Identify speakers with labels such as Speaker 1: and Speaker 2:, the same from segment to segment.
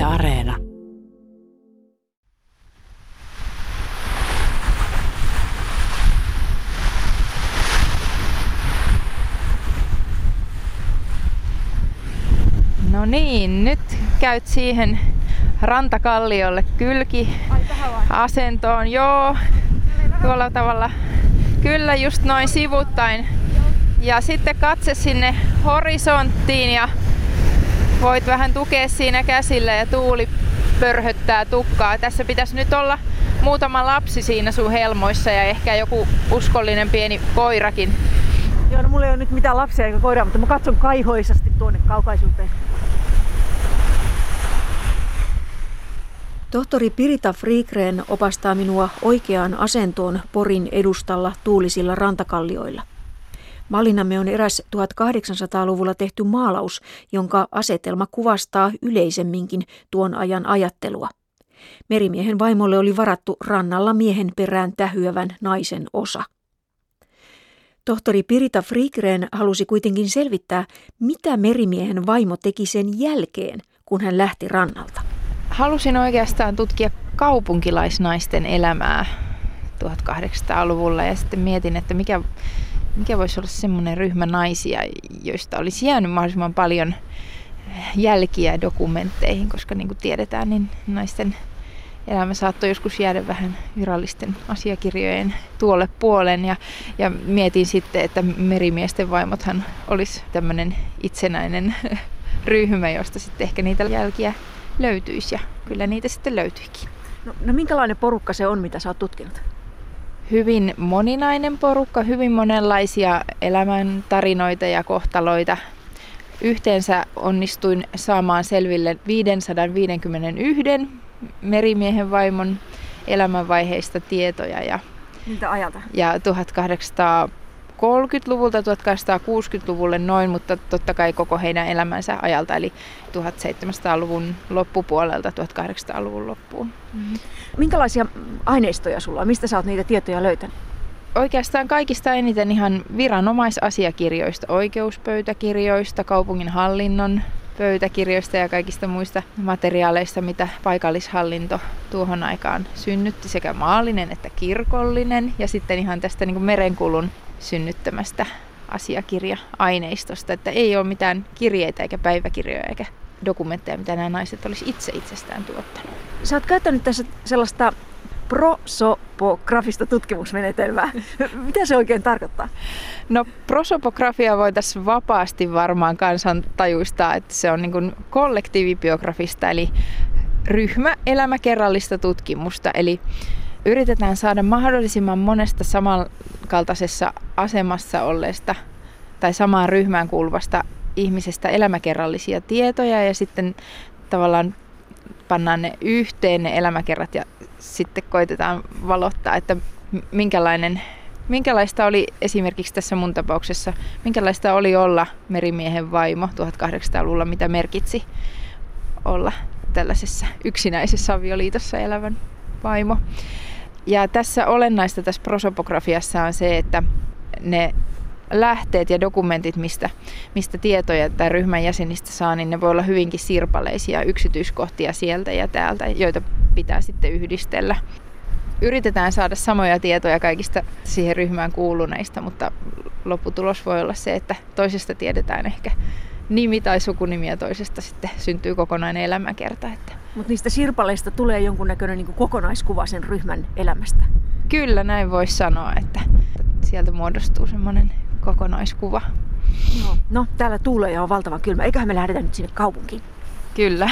Speaker 1: Yle Areena.
Speaker 2: No niin, nyt käyt siihen rantakalliolle kylki asentoon. Joo, tuolla tavalla. Kyllä, just noin sivuttain. Ja sitten katse sinne horisonttiin ja voit vähän tukea siinä käsillä ja tuuli pörhöttää tukkaa. Tässä pitäisi nyt olla muutama lapsi siinä sun helmoissa ja ehkä joku uskollinen pieni koirakin.
Speaker 3: Joo, no mulla ei ole nyt mitään lapsia eikä koiraa, mutta mä katson kaihoisesti tuonne kaukaisuuteen. Tohtori Pirita Friigren opastaa minua oikeaan asentoon Porin edustalla tuulisilla rantakallioilla. Mallinamme on eräs 1800-luvulla tehty maalaus, jonka asetelma kuvastaa yleisemminkin tuon ajan ajattelua. Merimiehen vaimolle oli varattu rannalla miehen perään tähyävän naisen osa. Tohtori Pirita Friigren halusi kuitenkin selvittää, mitä merimiehen vaimo teki sen jälkeen, kun hän lähti rannalta.
Speaker 2: Halusin oikeastaan tutkia kaupunkilaisnaisten elämää 1800-luvulla ja sitten mietin, että mikä, mikä voisi olla semmoinen ryhmä naisia, joista olisi jäänyt mahdollisimman paljon jälkiä dokumentteihin, koska niin kuin tiedetään, niin naisten elämä saattoi joskus jäädä vähän virallisten asiakirjojen tuolle puolen ja, ja mietin sitten, että merimiesten vaimothan olisi tämmöinen itsenäinen ryhmä, josta sitten ehkä niitä jälkiä löytyisi ja kyllä niitä sitten löytyikin.
Speaker 3: No, no minkälainen porukka se on, mitä sä oot tutkinut?
Speaker 2: Hyvin moninainen porukka, hyvin monenlaisia elämäntarinoita ja kohtaloita. Yhteensä onnistuin saamaan selville 551 merimiehen vaimon elämänvaiheista tietoja. Ja,
Speaker 3: Miltä ajalta?
Speaker 2: Ja 1800 30-luvulta 1860-luvulle noin, mutta totta kai koko heidän elämänsä ajalta, eli 1700-luvun loppupuolelta 1800-luvun loppuun. Mm-hmm.
Speaker 3: Minkälaisia aineistoja sulla on? Mistä sä oot niitä tietoja löytänyt?
Speaker 2: Oikeastaan kaikista eniten ihan viranomaisasiakirjoista, oikeuspöytäkirjoista, kaupungin hallinnon pöytäkirjoista ja kaikista muista materiaaleista, mitä paikallishallinto tuohon aikaan synnytti, sekä maallinen että kirkollinen. Ja sitten ihan tästä niin merenkulun synnyttämästä asiakirja-aineistosta, että ei ole mitään kirjeitä eikä päiväkirjoja eikä dokumentteja, mitä nämä naiset olisi itse itsestään tuottanut.
Speaker 3: Sä oot käyttänyt tässä sellaista prosopografista tutkimusmenetelmää. Mitä se oikein tarkoittaa?
Speaker 2: No prosopografia voitaisiin vapaasti varmaan kansan tajuistaa, että se on niin kollektiivibiografista eli ryhmä elämäkerrallista tutkimusta. Eli yritetään saada mahdollisimman monesta samankaltaisessa asemassa olleesta tai samaan ryhmään kuuluvasta ihmisestä elämäkerrallisia tietoja ja sitten tavallaan pannaan ne yhteen ne elämäkerrat ja sitten koitetaan valottaa, että minkälainen, minkälaista oli esimerkiksi tässä mun tapauksessa, minkälaista oli olla merimiehen vaimo 1800-luvulla, mitä merkitsi olla tällaisessa yksinäisessä avioliitossa elävän vaimo. Ja tässä olennaista tässä prosopografiassa on se, että ne lähteet ja dokumentit, mistä, mistä tietoja tai ryhmän jäsenistä saa, niin ne voi olla hyvinkin sirpaleisia yksityiskohtia sieltä ja täältä, joita pitää sitten yhdistellä. Yritetään saada samoja tietoja kaikista siihen ryhmään kuuluneista, mutta lopputulos voi olla se, että toisesta tiedetään ehkä nimi tai sukunimi ja toisesta sitten syntyy kokonainen elämäkerta. Että
Speaker 3: mutta niistä sirpaleista tulee jonkunnäköinen niin kokonaiskuva sen ryhmän elämästä.
Speaker 2: Kyllä, näin voisi sanoa, että sieltä muodostuu semmoinen kokonaiskuva.
Speaker 3: No, no täällä tuulee ja on valtavan kylmä. Eiköhän me lähdetä nyt sinne kaupunkiin.
Speaker 2: Kyllä.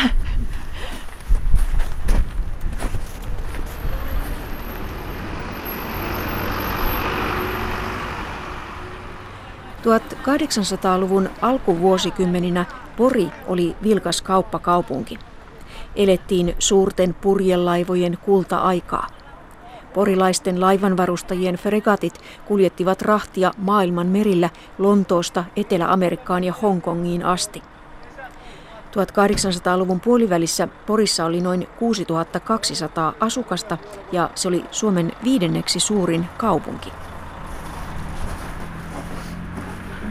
Speaker 3: luvun alkuvuosikymmeninä Pori oli vilkas kauppakaupunki elettiin suurten purjelaivojen kulta-aikaa. Porilaisten laivanvarustajien fregatit kuljettivat rahtia maailman merillä Lontoosta Etelä-Amerikkaan ja Hongkongiin asti. 1800-luvun puolivälissä Porissa oli noin 6200 asukasta ja se oli Suomen viidenneksi suurin kaupunki.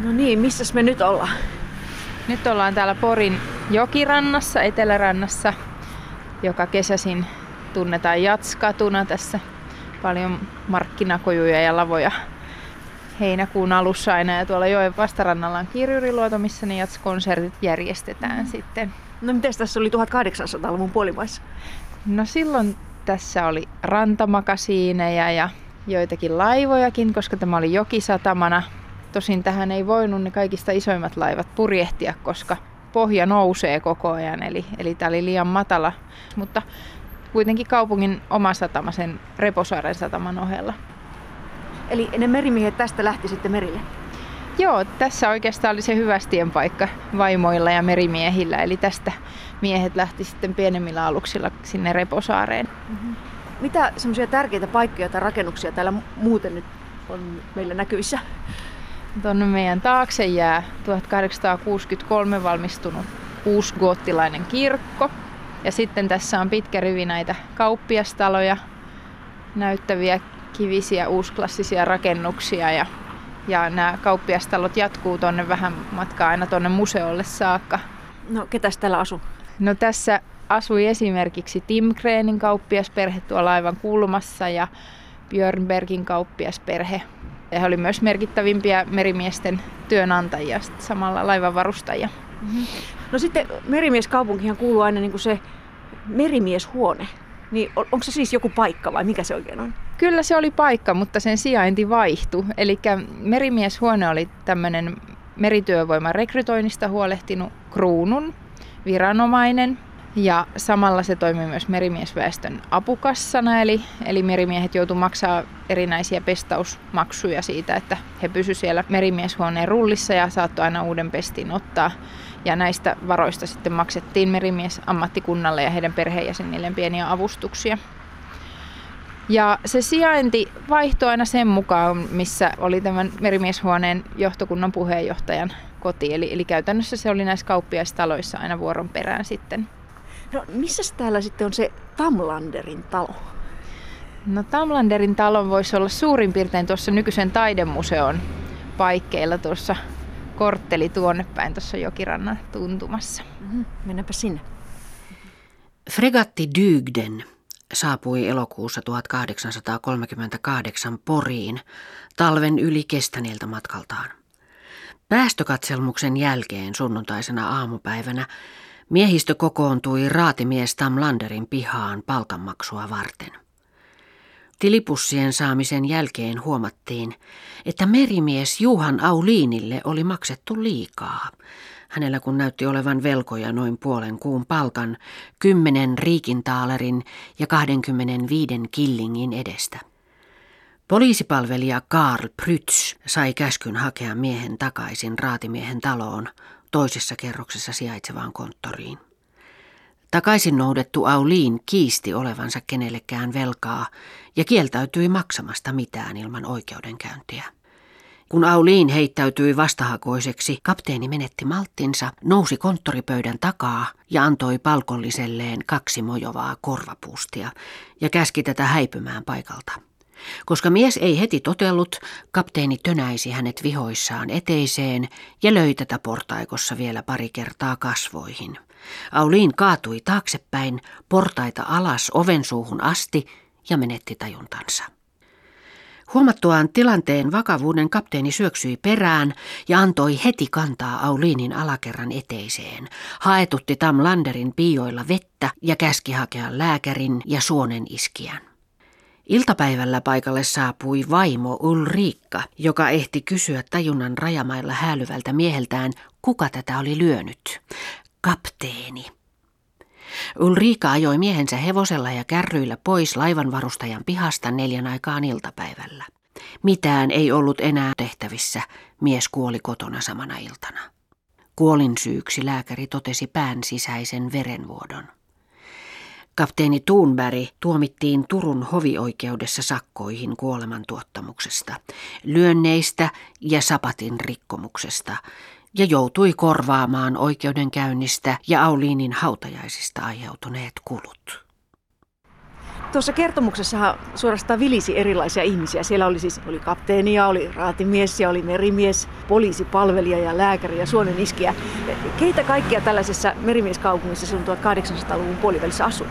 Speaker 3: No niin, missä me nyt ollaan?
Speaker 2: Nyt ollaan täällä Porin jokirannassa, etelärannassa joka kesäsin tunnetaan Jatskatuna tässä. Paljon markkinakojuja ja lavoja heinäkuun alussa aina ja tuolla joen vastarannalla on kirjuriluoto, missä ne jatskonsertit järjestetään mm. sitten.
Speaker 3: No miten tässä oli 1800-luvun puolimaissa?
Speaker 2: No silloin tässä oli rantamakasiineja ja joitakin laivojakin, koska tämä oli jokisatamana. Tosin tähän ei voinut ne kaikista isoimmat laivat purjehtia, koska pohja nousee koko ajan, eli, eli tämä oli liian matala. Mutta kuitenkin kaupungin oma satama sen Reposaaren sataman ohella.
Speaker 3: Eli ne merimiehet tästä lähti sitten merille?
Speaker 2: Joo, tässä oikeastaan oli se hyvästien paikka vaimoilla ja merimiehillä. Eli tästä miehet lähti sitten pienemmillä aluksilla sinne Reposaareen. Mm-hmm.
Speaker 3: Mitä semmoisia tärkeitä paikkoja tai rakennuksia täällä muuten nyt on meillä näkyvissä?
Speaker 2: Tuonne meidän taakse jää 1863 valmistunut uusgoottilainen kirkko. Ja sitten tässä on pitkä rivi näitä kauppiastaloja, näyttäviä kivisiä uusklassisia rakennuksia ja, ja nämä kauppiastalot jatkuu tuonne vähän matkaa aina tuonne museolle saakka.
Speaker 3: No ketäs täällä asuu?
Speaker 2: No tässä asui esimerkiksi Tim Kreenin kauppiasperhe tuolla aivan kulmassa ja Björnbergin kauppiasperhe. Ja he oli myös merkittävimpiä merimiesten työnantajia samalla laivanvarustajia. Mm-hmm.
Speaker 3: No sitten merimieskaupunkihan kuuluu aina niin kuin se merimieshuone. Niin on, onko se siis joku paikka vai mikä se oikein on?
Speaker 2: Kyllä se oli paikka, mutta sen sijainti vaihtui. Eli merimieshuone oli tämmöinen merityövoiman rekrytoinnista huolehtinut kruunun viranomainen. Ja samalla se toimi myös merimiesväestön apukassana, eli, eli merimiehet joutuivat maksaa erinäisiä pestausmaksuja siitä, että he pysyivät siellä merimieshuoneen rullissa ja saattoi aina uuden pestin ottaa. Ja näistä varoista sitten maksettiin merimies ammattikunnalle ja heidän perheenjäsenilleen pieniä avustuksia. Ja se sijainti vaihtoi aina sen mukaan, missä oli tämän merimieshuoneen johtokunnan puheenjohtajan koti. Eli, eli käytännössä se oli näissä kauppiaistaloissa aina vuoron perään sitten.
Speaker 3: No missä täällä sitten on se Tamlanderin talo?
Speaker 2: No Tamlanderin talo voisi olla suurin piirtein tuossa nykyisen taidemuseon paikkeilla tuossa kortteli tuonne päin tuossa jokirannan tuntumassa.
Speaker 3: Mm-hmm. Mennäänpä sinne.
Speaker 1: Fregatti Dygden saapui elokuussa 1838 Poriin talven yli kestäneeltä matkaltaan. Päästökatselmuksen jälkeen sunnuntaisena aamupäivänä miehistö kokoontui raatimies Tamlanderin pihaan palkanmaksua varten. Tilipussien saamisen jälkeen huomattiin, että merimies Juhan Auliinille oli maksettu liikaa. Hänellä kun näytti olevan velkoja noin puolen kuun palkan, kymmenen riikintaalerin ja 25 killingin edestä. Poliisipalvelija Karl Prytz sai käskyn hakea miehen takaisin raatimiehen taloon toisessa kerroksessa sijaitsevaan konttoriin. Takaisin noudettu Auliin kiisti olevansa kenellekään velkaa ja kieltäytyi maksamasta mitään ilman oikeudenkäyntiä. Kun Auliin heittäytyi vastahakoiseksi, kapteeni menetti malttinsa, nousi konttoripöydän takaa ja antoi palkolliselleen kaksi mojovaa korvapuustia ja käski tätä häipymään paikalta. Koska mies ei heti totellut, kapteeni tönäisi hänet vihoissaan eteiseen ja löi tätä portaikossa vielä pari kertaa kasvoihin. Auliin kaatui taaksepäin, portaita alas oven suuhun asti ja menetti tajuntansa. Huomattuaan tilanteen vakavuuden kapteeni syöksyi perään ja antoi heti kantaa Auliinin alakerran eteiseen. Haetutti Tam Landerin piioilla vettä ja käski hakea lääkärin ja suonen iskiän. Iltapäivällä paikalle saapui vaimo Ulriikka, joka ehti kysyä tajunnan rajamailla häälyvältä mieheltään, kuka tätä oli lyönyt. Kapteeni. Ulriika ajoi miehensä hevosella ja kärryillä pois laivanvarustajan pihasta neljän aikaan iltapäivällä. Mitään ei ollut enää tehtävissä, mies kuoli kotona samana iltana. Kuolin syyksi lääkäri totesi pään sisäisen verenvuodon. Kapteeni Thunberg tuomittiin Turun hovioikeudessa sakkoihin kuolemantuottamuksesta, lyönneistä ja sapatin rikkomuksesta ja joutui korvaamaan oikeudenkäynnistä ja Auliinin hautajaisista aiheutuneet kulut.
Speaker 3: Tuossa kertomuksessa suorastaan vilisi erilaisia ihmisiä. Siellä oli siis oli kapteenia, oli raatimies ja oli merimies, poliisipalvelija ja lääkäri ja suonen iskiä. Keitä kaikkia tällaisessa merimieskaupungissa silloin 1800-luvun puolivälissä asui?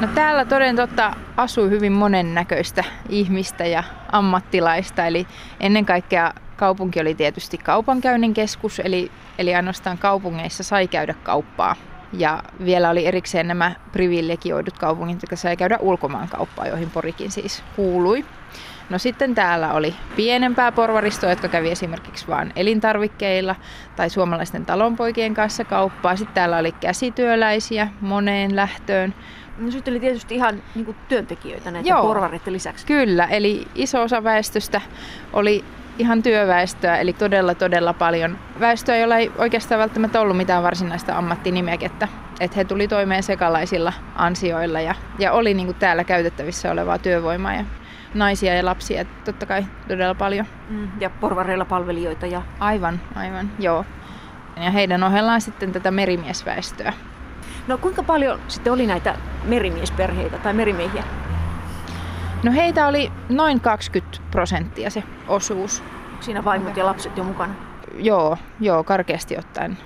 Speaker 2: No täällä toden totta asui hyvin monennäköistä ihmistä ja ammattilaista, eli ennen kaikkea kaupunki oli tietysti kaupankäynnin keskus, eli, eli ainoastaan kaupungeissa sai käydä kauppaa. Ja vielä oli erikseen nämä privilegioidut kaupungit, jotka sai käydä ulkomaankauppaa, joihin Porikin siis kuului. No sitten täällä oli pienempää porvaristoa, jotka kävi esimerkiksi vain elintarvikkeilla tai suomalaisten talonpoikien kanssa kauppaa. Sitten täällä oli käsityöläisiä moneen lähtöön.
Speaker 3: No sitten oli tietysti ihan niin kuin työntekijöitä näiden Joo, porvareiden lisäksi.
Speaker 2: Kyllä, eli iso osa väestöstä oli ihan työväestöä, eli todella todella paljon väestöä, jolla ei oikeastaan välttämättä ollut mitään varsinaista ammattinimekettä. Että he tuli toimeen sekalaisilla ansioilla ja, ja oli niin kuin täällä käytettävissä olevaa työvoimaa ja naisia ja lapsia totta kai todella paljon.
Speaker 3: Mm, ja porvareilla palvelijoita. Ja...
Speaker 2: Aivan, aivan, joo. Ja heidän ohellaan sitten tätä merimiesväestöä.
Speaker 3: No kuinka paljon sitten oli näitä merimiesperheitä tai merimiehiä?
Speaker 2: No heitä oli noin 20 prosenttia se osuus.
Speaker 3: Siinä vaimot ja lapset jo mukana?
Speaker 2: Joo, joo, karkeasti ottaen.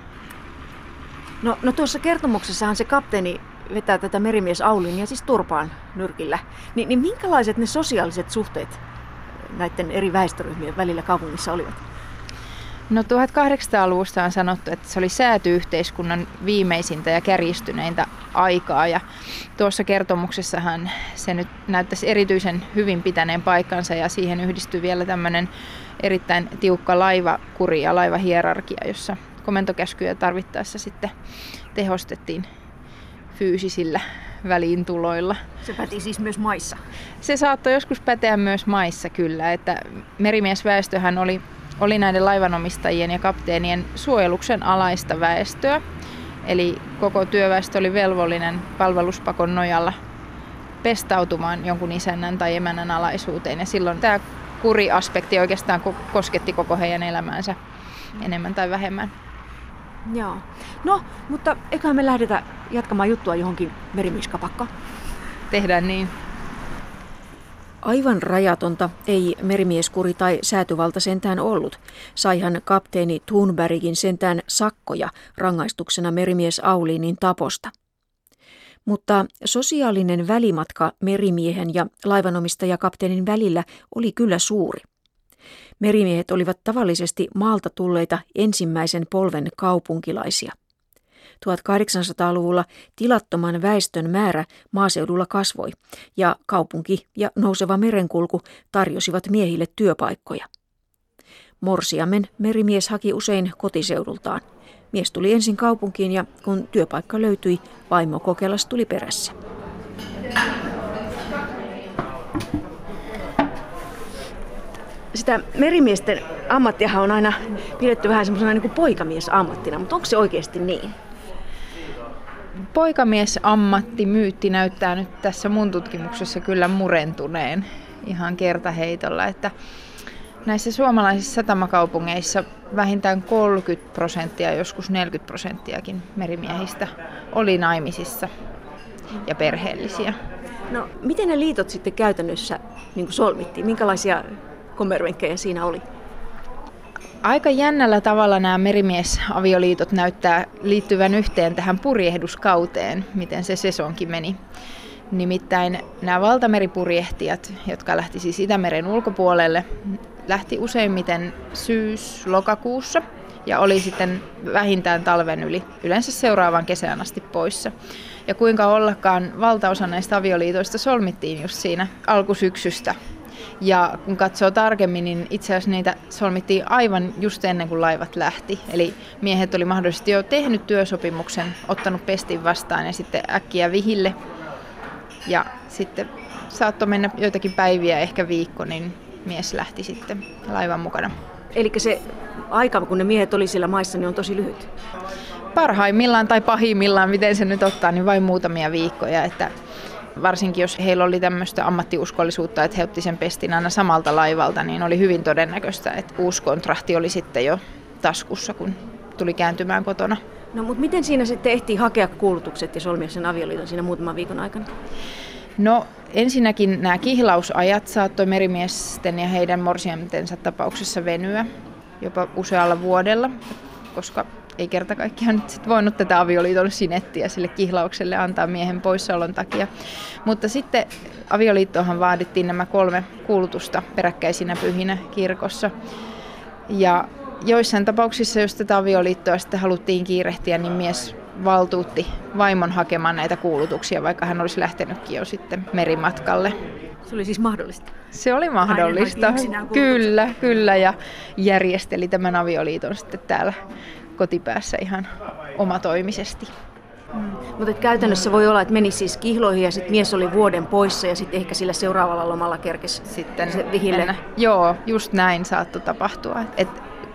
Speaker 3: No, no tuossa kertomuksessahan se kapteeni vetää tätä merimies Aulin ja siis turpaan nyrkillä. Ni, niin minkälaiset ne sosiaaliset suhteet näiden eri väestöryhmien välillä kaupungissa olivat?
Speaker 2: No 1800-luvusta on sanottu, että se oli säätyyhteiskunnan viimeisintä ja kärjistyneintä aikaa ja tuossa kertomuksessahan se nyt näyttäisi erityisen hyvin pitäneen paikkansa ja siihen yhdistyy vielä tämmöinen erittäin tiukka laivakuri ja laivahierarkia, jossa komentokäskyjä tarvittaessa sitten tehostettiin fyysisillä väliintuloilla.
Speaker 3: Se päti siis myös maissa?
Speaker 2: Se saattoi joskus päteä myös maissa kyllä, että merimiesväestöhän oli oli näiden laivanomistajien ja kapteenien suojeluksen alaista väestöä. Eli koko työväestö oli velvollinen palveluspakon nojalla pestautumaan jonkun isännän tai emännän alaisuuteen. Ja silloin tämä kuriaspekti oikeastaan kosketti koko heidän elämäänsä enemmän tai vähemmän.
Speaker 3: Joo. No, mutta eiköhän me lähdetä jatkamaan juttua johonkin merimiskapakkaan.
Speaker 2: Tehdään niin.
Speaker 3: Aivan rajatonta ei merimieskuri tai säätyvalta sentään ollut. Saihan kapteeni Thunbergin sentään sakkoja rangaistuksena merimies Auliinin taposta. Mutta sosiaalinen välimatka merimiehen ja laivanomistajakapteenin välillä oli kyllä suuri. Merimiehet olivat tavallisesti maalta tulleita ensimmäisen polven kaupunkilaisia. 1800-luvulla tilattoman väestön määrä maaseudulla kasvoi ja kaupunki ja nouseva merenkulku tarjosivat miehille työpaikkoja. Morsiamen merimies haki usein kotiseudultaan. Mies tuli ensin kaupunkiin ja kun työpaikka löytyi, vaimo Kokelas tuli perässä. Sitä merimiesten ammattiahan on aina pidetty vähän semmoisena niin poikamiesammattina, mutta onko se oikeasti niin?
Speaker 2: Poikamiesammattimyytti näyttää nyt tässä mun tutkimuksessa kyllä murentuneen ihan kertaheitolla, että näissä suomalaisissa satamakaupungeissa vähintään 30 prosenttia, joskus 40 prosenttiakin merimiehistä oli naimisissa ja perheellisiä.
Speaker 3: No, miten ne liitot sitten käytännössä niin solmittiin? Minkälaisia kommervenkkejä siinä oli?
Speaker 2: Aika jännällä tavalla nämä merimiesavioliitot näyttää liittyvän yhteen tähän purjehduskauteen, miten se sesonkin meni. Nimittäin nämä valtameripurjehtijat, jotka lähti siis Itämeren ulkopuolelle, lähti useimmiten syys-lokakuussa ja oli sitten vähintään talven yli, yleensä seuraavan kesän asti poissa. Ja kuinka ollakaan valtaosa näistä avioliitoista solmittiin just siinä alkusyksystä ja kun katsoo tarkemmin, niin itse asiassa niitä solmittiin aivan just ennen kuin laivat lähti. Eli miehet oli mahdollisesti jo tehnyt työsopimuksen, ottanut pestin vastaan ja sitten äkkiä vihille. Ja sitten saattoi mennä joitakin päiviä, ehkä viikko, niin mies lähti sitten laivan mukana.
Speaker 3: Eli se aika, kun ne miehet oli siellä maissa, niin on tosi lyhyt?
Speaker 2: Parhaimmillaan tai pahimmillaan, miten se nyt ottaa, niin vain muutamia viikkoja. Että varsinkin jos heillä oli tämmöistä ammattiuskollisuutta, että he otti sen pestin aina samalta laivalta, niin oli hyvin todennäköistä, että uusi kontrahti oli sitten jo taskussa, kun tuli kääntymään kotona.
Speaker 3: No mutta miten siinä sitten ehtii hakea kuulutukset ja solmia sen avioliiton siinä muutaman viikon aikana?
Speaker 2: No ensinnäkin nämä kihlausajat saattoi merimiesten ja heidän morsiamentensa tapauksessa venyä jopa usealla vuodella, koska ei kerta kaikkiaan nyt sit voinut tätä avioliiton sinettiä sille kihlaukselle antaa miehen poissaolon takia. Mutta sitten avioliittohan vaadittiin nämä kolme kuulutusta peräkkäisinä pyhinä kirkossa. Ja joissain tapauksissa, jos tätä avioliittoa sitten haluttiin kiirehtiä, niin mies valtuutti vaimon hakemaan näitä kuulutuksia, vaikka hän olisi lähtenytkin jo sitten merimatkalle.
Speaker 3: Se oli siis mahdollista?
Speaker 2: Se oli mahdollista, kyllä, kyllä, ja järjesteli tämän avioliiton sitten täällä kotipäässä ihan omatoimisesti.
Speaker 3: Mm. Mutta käytännössä voi olla, että meni siis kihloihin ja sitten mies oli vuoden poissa ja sitten ehkä sillä seuraavalla lomalla kerkesi sitten se vihille. Mennä.
Speaker 2: Joo, just näin saattoi tapahtua. Et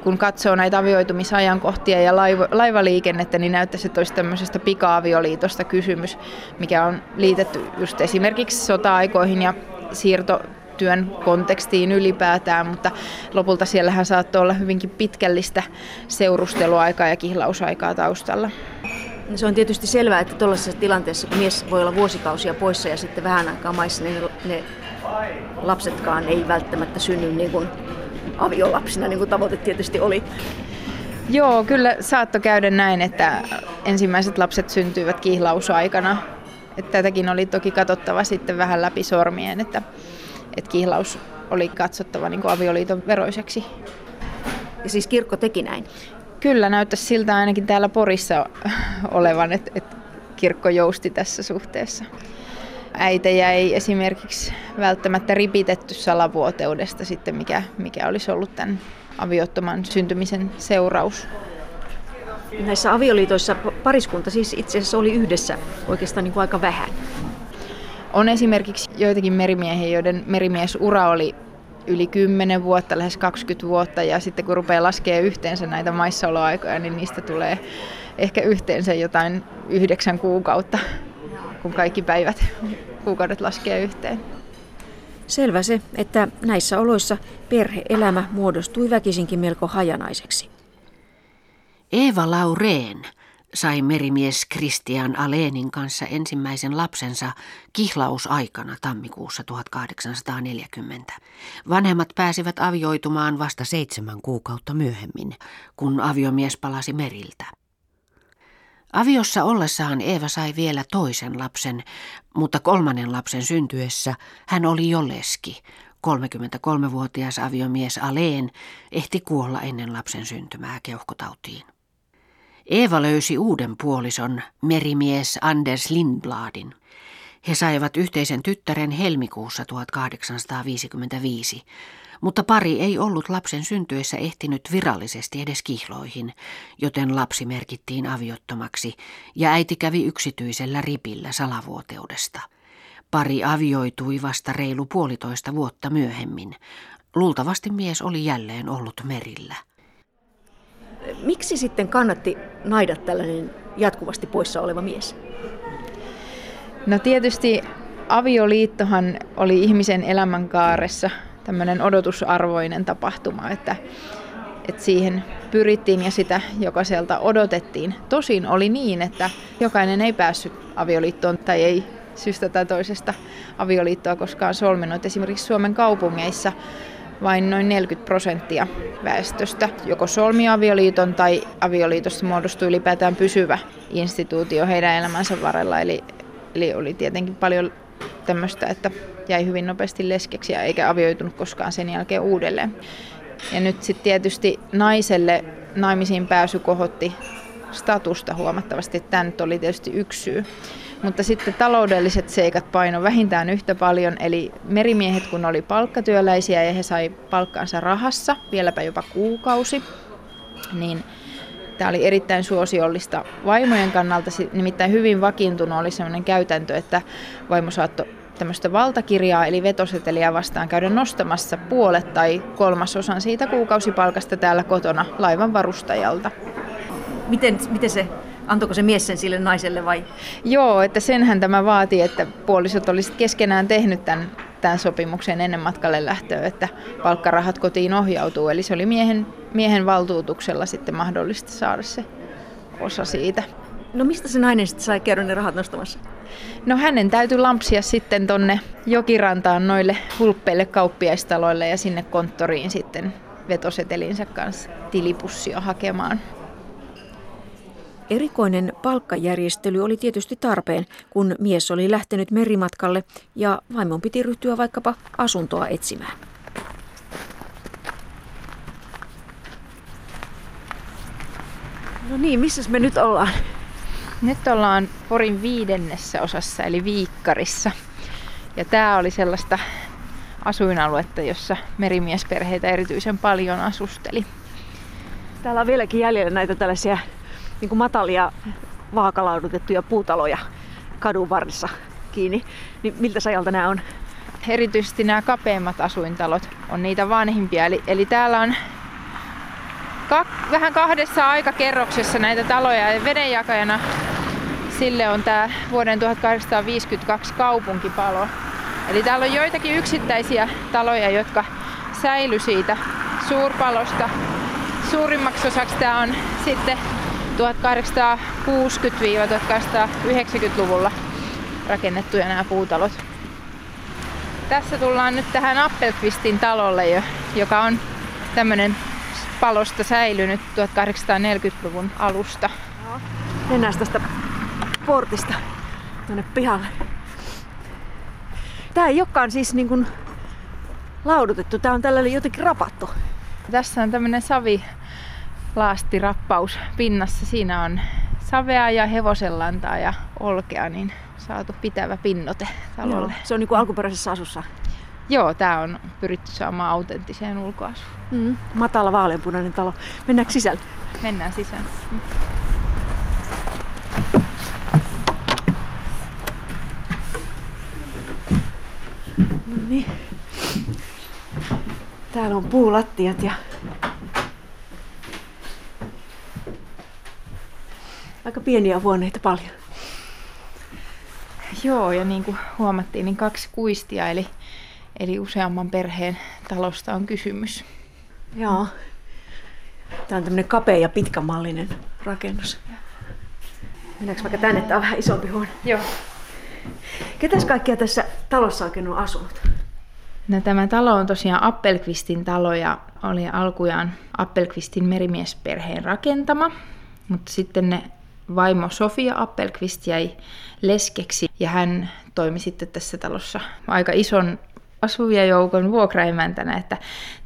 Speaker 2: kun katsoo näitä avioitumisajankohtia ja laiva, laivaliikennettä, niin näyttäisi, että olisi tämmöisestä pika-avioliitosta kysymys, mikä on liitetty just esimerkiksi sota-aikoihin ja siirtotyön kontekstiin ylipäätään, mutta lopulta siellähän saattoi olla hyvinkin pitkällistä seurusteluaikaa ja kihlausaikaa taustalla.
Speaker 3: Se on tietysti selvää, että tuollaisessa tilanteessa, kun mies voi olla vuosikausia poissa ja sitten vähän aikaa maissa, niin ne lapsetkaan ei välttämättä synny niin kuin aviolapsina, niin kuin tavoite tietysti oli.
Speaker 2: Joo, kyllä saattoi käydä näin, että ensimmäiset lapset syntyivät kihlausaikana. Että tätäkin oli toki katsottava sitten vähän läpi sormien, että, että kihlaus oli katsottava niin kuin avioliiton veroiseksi.
Speaker 3: Ja siis kirkko teki näin?
Speaker 2: Kyllä, näyttäisi siltä ainakin täällä Porissa olevan, että, että kirkko jousti tässä suhteessa äitejä ei esimerkiksi välttämättä ripitetty salavuoteudesta sitten, mikä, mikä olisi ollut tämän aviottoman syntymisen seuraus.
Speaker 3: Näissä avioliitoissa pariskunta siis itse asiassa oli yhdessä oikeastaan niin kuin aika vähän.
Speaker 2: On esimerkiksi joitakin merimiehiä, joiden merimiesura oli yli 10 vuotta, lähes 20 vuotta, ja sitten kun rupeaa laskemaan yhteensä näitä maissaoloaikoja, niin niistä tulee ehkä yhteensä jotain yhdeksän kuukautta kun kaikki päivät, kuukaudet laskee yhteen.
Speaker 3: Selvä se, että näissä oloissa perheelämä muodostui väkisinkin melko hajanaiseksi.
Speaker 1: Eeva Laureen sai merimies Christian Alenin kanssa ensimmäisen lapsensa kihlausaikana tammikuussa 1840. Vanhemmat pääsivät avioitumaan vasta seitsemän kuukautta myöhemmin, kun aviomies palasi meriltä. Aviossa ollessaan Eeva sai vielä toisen lapsen, mutta kolmannen lapsen syntyessä hän oli jo leski. 33-vuotias aviomies Aleen ehti kuolla ennen lapsen syntymää keuhkotautiin. Eeva löysi uuden puolison, merimies Anders Lindbladin. He saivat yhteisen tyttären helmikuussa 1855 mutta pari ei ollut lapsen syntyessä ehtinyt virallisesti edes kihloihin, joten lapsi merkittiin aviottomaksi ja äiti kävi yksityisellä ripillä salavuoteudesta. Pari avioitui vasta reilu puolitoista vuotta myöhemmin. Luultavasti mies oli jälleen ollut merillä.
Speaker 3: Miksi sitten kannatti naida tällainen jatkuvasti poissa oleva mies?
Speaker 2: No tietysti avioliittohan oli ihmisen elämänkaaressa tämmöinen odotusarvoinen tapahtuma, että, että siihen pyrittiin ja sitä jokaiselta odotettiin. Tosin oli niin, että jokainen ei päässyt avioliittoon tai ei syystä tai toisesta avioliittoa koskaan solminut. Esimerkiksi Suomen kaupungeissa vain noin 40 prosenttia väestöstä joko solmi avioliiton tai avioliitosta muodostui ylipäätään pysyvä instituutio heidän elämänsä varrella. Eli, eli oli tietenkin paljon tämmöistä, että jäi hyvin nopeasti leskeksi ja eikä avioitunut koskaan sen jälkeen uudelleen. Ja nyt sitten tietysti naiselle naimisiin pääsy kohotti statusta huomattavasti. Tämä nyt oli tietysti yksi syy. Mutta sitten taloudelliset seikat paino vähintään yhtä paljon, eli merimiehet kun oli palkkatyöläisiä ja he sai palkkaansa rahassa, vieläpä jopa kuukausi, niin tämä oli erittäin suosiollista vaimojen kannalta, nimittäin hyvin vakiintunut oli sellainen käytäntö, että vaimo saattoi tämmöistä valtakirjaa eli vetoseteliä vastaan käydä nostamassa puolet tai kolmasosan siitä kuukausipalkasta täällä kotona laivan varustajalta.
Speaker 3: Miten, miten se Antoiko se mies sen sille naiselle vai?
Speaker 2: Joo, että senhän tämä vaatii, että puolisot olisivat keskenään tehnyt tämän, tämän sopimuksen ennen matkalle lähtöä, että palkkarahat kotiin ohjautuu. Eli se oli miehen, miehen valtuutuksella sitten mahdollista saada se osa siitä.
Speaker 3: No mistä se nainen sitten sai käydä ne rahat nostamassa?
Speaker 2: No hänen täytyy lampsia sitten tonne jokirantaan noille hulppeille kauppiaistaloille ja sinne konttoriin sitten vetosetelinsä kanssa tilipussia hakemaan.
Speaker 3: Erikoinen palkkajärjestely oli tietysti tarpeen, kun mies oli lähtenyt merimatkalle ja vaimon piti ryhtyä vaikkapa asuntoa etsimään. No niin, missä me nyt ollaan?
Speaker 2: Nyt ollaan Porin viidennessä osassa, eli Viikkarissa. Ja tämä oli sellaista asuinaluetta, jossa merimiesperheitä erityisen paljon asusteli.
Speaker 3: Täällä on vieläkin jäljellä näitä tällaisia niin kuin matalia vaakalaudutettuja puutaloja kadun varressa kiinni. Niin miltä ajalta nämä on?
Speaker 2: Erityisesti nämä kapeimmat asuintalot on niitä vanhimpia. Eli, eli täällä on kak, vähän kahdessa aikakerroksessa näitä taloja ja vedenjakajana sille on tämä vuoden 1852 kaupunkipalo. Eli täällä on joitakin yksittäisiä taloja, jotka säily siitä suurpalosta. Suurimmaksi osaksi tämä on sitten 1860-1890-luvulla rakennettuja nämä puutalot. Tässä tullaan nyt tähän Appelqvistin talolle, joka on tämmöinen palosta säilynyt 1840-luvun alusta.
Speaker 3: Mennään tästä portista tuonne pihalle. Tämä ei olekaan siis niin kuin laudutettu, tämä on tällä jotenkin rapattu.
Speaker 2: Tässä on tämmöinen savi laastirappaus pinnassa. Siinä on savea ja hevosenlantaa ja olkea, niin saatu pitävä pinnote talolle. Joo,
Speaker 3: se on niin kuin alkuperäisessä asussa.
Speaker 2: Joo, tämä on pyritty saamaan autenttiseen ulkoasuun.
Speaker 3: Mm, matala vaaleanpunainen talo. Mennäänkö sisälle?
Speaker 2: Mennään sisään. Mm.
Speaker 3: No niin. Täällä on puulattiat ja aika pieniä huoneita paljon.
Speaker 2: Joo, ja niin kuin huomattiin, niin kaksi kuistia, eli, eli useamman perheen talosta on kysymys.
Speaker 3: Joo. Tämä on tämmöinen kapea ja pitkämallinen rakennus. Mennäänkö vaikka tänne? Tämä on vähän isompi huone.
Speaker 2: Joo.
Speaker 3: Ketäs kaikkia tässä talossa oikein on asunut?
Speaker 2: No, tämä talo on tosiaan Appelqvistin talo ja oli alkujaan Appelqvistin merimiesperheen rakentama. Mutta sitten ne vaimo Sofia Appelqvist jäi leskeksi ja hän toimi sitten tässä talossa aika ison asuvia joukon vuokraimäntänä, että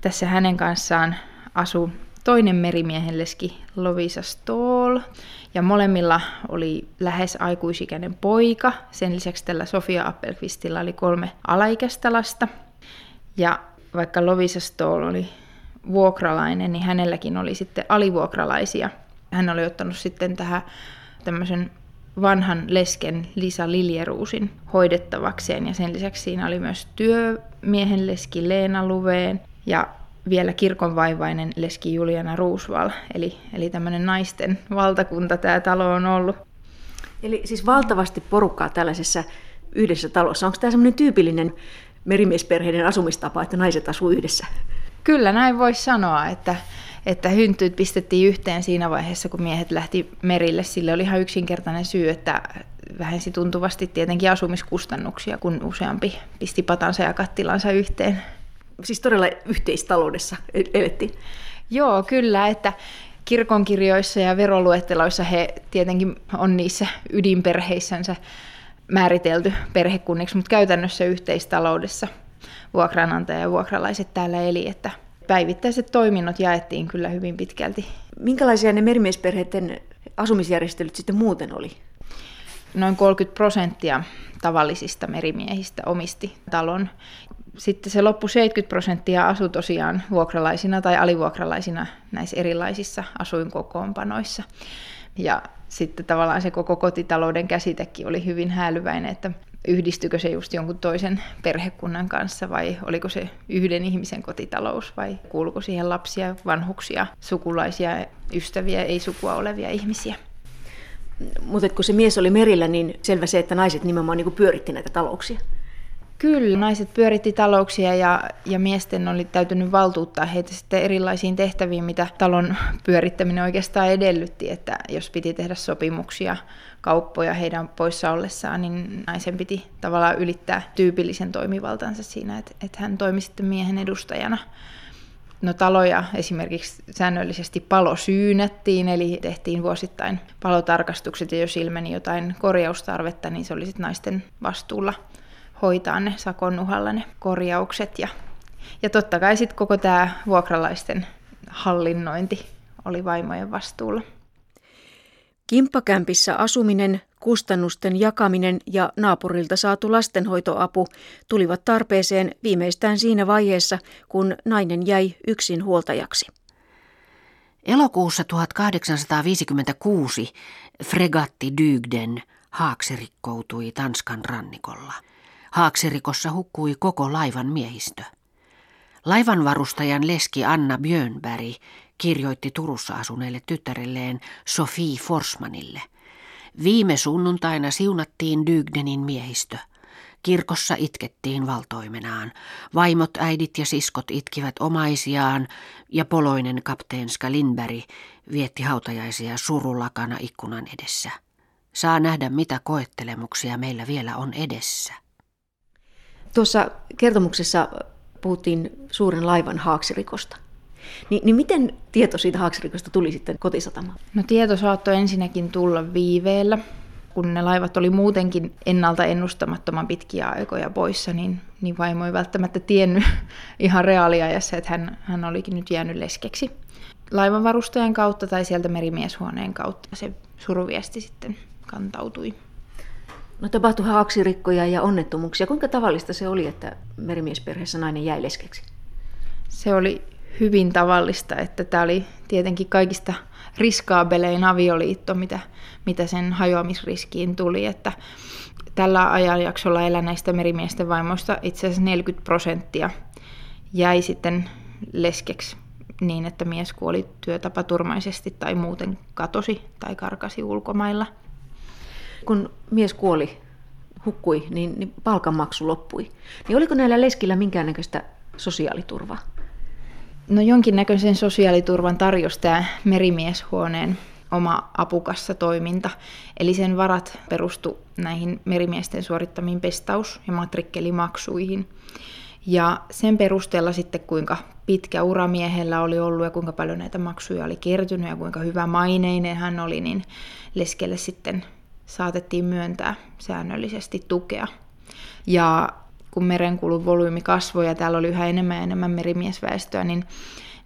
Speaker 2: tässä hänen kanssaan asui toinen merimiehen leski Lovisa Stoll, ja molemmilla oli lähes aikuisikäinen poika. Sen lisäksi tällä Sofia Appelqvistilla oli kolme alaikäistä lasta. Ja vaikka Lovisa Stoll oli vuokralainen, niin hänelläkin oli sitten alivuokralaisia. Hän oli ottanut sitten tähän tämmöisen vanhan lesken Lisa Liljeruusin hoidettavakseen ja sen lisäksi siinä oli myös työmiehen leski Leena Luveen ja vielä kirkonvaivainen leski Juliana Ruusval, eli, eli tämmöinen naisten valtakunta tämä talo on ollut.
Speaker 3: Eli siis valtavasti porukkaa tällaisessa yhdessä talossa. Onko tämä semmoinen tyypillinen merimiesperheiden asumistapa, että naiset asuu yhdessä?
Speaker 2: Kyllä, näin voisi sanoa, että, että hynttyyt pistettiin yhteen siinä vaiheessa, kun miehet lähti merille. Sille oli ihan yksinkertainen syy, että vähensi tuntuvasti tietenkin asumiskustannuksia, kun useampi pisti patansa ja kattilansa yhteen.
Speaker 3: Siis todella yhteistaloudessa elettiin?
Speaker 2: Joo, kyllä, että kirkonkirjoissa ja veroluetteloissa he tietenkin on niissä ydinperheissänsä määritelty perhekunniksi, mutta käytännössä yhteistaloudessa vuokranantaja ja vuokralaiset täällä eli, että päivittäiset toiminnot jaettiin kyllä hyvin pitkälti.
Speaker 3: Minkälaisia ne merimiesperheiden asumisjärjestelyt sitten muuten oli?
Speaker 2: Noin 30 prosenttia tavallisista merimiehistä omisti talon. Sitten se loppu 70 prosenttia asui tosiaan vuokralaisina tai alivuokralaisina näissä erilaisissa asuinkokoonpanoissa. Ja sitten tavallaan se koko kotitalouden käsitekin oli hyvin häilyväinen, että yhdistykö se just jonkun toisen perhekunnan kanssa vai oliko se yhden ihmisen kotitalous vai kuuluko siihen lapsia, vanhuksia, sukulaisia, ystäviä, ei sukua olevia ihmisiä.
Speaker 3: Mutta kun se mies oli merillä, niin selvä se, että naiset nimenomaan niin pyöritti näitä talouksia.
Speaker 2: Kyllä, naiset pyöritti talouksia ja, ja miesten oli täytynyt valtuuttaa heitä sitten erilaisiin tehtäviin, mitä talon pyörittäminen oikeastaan edellytti, että jos piti tehdä sopimuksia, kauppoja heidän poissa ollessaan, niin naisen piti tavallaan ylittää tyypillisen toimivaltansa siinä, että, että hän toimi sitten miehen edustajana. No taloja esimerkiksi säännöllisesti palo syynättiin, eli tehtiin vuosittain palotarkastukset, ja jos ilmeni jotain korjaustarvetta, niin se oli sitten naisten vastuulla hoitaa ne sakon uhalla ne korjaukset. Ja, ja totta kai sitten koko tämä vuokralaisten hallinnointi oli vaimojen vastuulla.
Speaker 3: Kimppakämpissä asuminen, kustannusten jakaminen ja naapurilta saatu lastenhoitoapu tulivat tarpeeseen viimeistään siinä vaiheessa, kun nainen jäi yksin huoltajaksi.
Speaker 1: Elokuussa 1856 fregatti Dygden haaksirikkoutui Tanskan rannikolla. Haaksirikossa hukkui koko laivan miehistö. Laivanvarustajan leski Anna Björnberg kirjoitti Turussa asuneelle tyttärelleen Sofie Forsmanille. Viime sunnuntaina siunattiin Dygdenin miehistö. Kirkossa itkettiin valtoimenaan. Vaimot, äidit ja siskot itkivät omaisiaan ja poloinen kapteenska Lindberg vietti hautajaisia surulakana ikkunan edessä. Saa nähdä, mitä koettelemuksia meillä vielä on edessä.
Speaker 3: Tuossa kertomuksessa puhuttiin suuren laivan haaksirikosta. Ni, niin miten tieto siitä haaksirikosta tuli sitten kotisatamaan?
Speaker 2: No tieto saattoi ensinnäkin tulla viiveellä. Kun ne laivat oli muutenkin ennalta ennustamattoman pitkiä aikoja poissa, niin, niin vaimo ei välttämättä tiennyt ihan reaaliajassa, että hän, hän olikin nyt jäänyt leskeksi. Laivanvarustajan kautta tai sieltä merimieshuoneen kautta se suruviesti sitten kantautui.
Speaker 3: No tapahtui haaksirikkoja ja onnettomuuksia. Kuinka tavallista se oli, että merimiesperheessä nainen jäi leskeksi?
Speaker 2: Se oli hyvin tavallista, että tämä oli tietenkin kaikista riskaabelein avioliitto, mitä, mitä sen hajoamisriskiin tuli, että tällä ajanjaksolla eläneistä merimiesten vaimoista itse asiassa 40 prosenttia jäi sitten leskeksi niin, että mies kuoli työtapaturmaisesti tai muuten katosi tai karkasi ulkomailla.
Speaker 3: Kun mies kuoli, hukkui, niin, niin palkanmaksu loppui. Niin oliko näillä leskillä minkäännäköistä sosiaaliturvaa?
Speaker 2: No jonkinnäköisen sosiaaliturvan tarjosi tämä merimieshuoneen oma apukassa toiminta. Eli sen varat perustu näihin merimiesten suorittamiin pestaus- ja matrikkelimaksuihin. Ja sen perusteella sitten kuinka pitkä ura miehellä oli ollut ja kuinka paljon näitä maksuja oli kertynyt ja kuinka hyvä maineinen hän oli, niin leskelle sitten saatettiin myöntää säännöllisesti tukea. Ja kun merenkulun volyymi kasvoi ja täällä oli yhä enemmän ja enemmän merimiesväestöä, niin,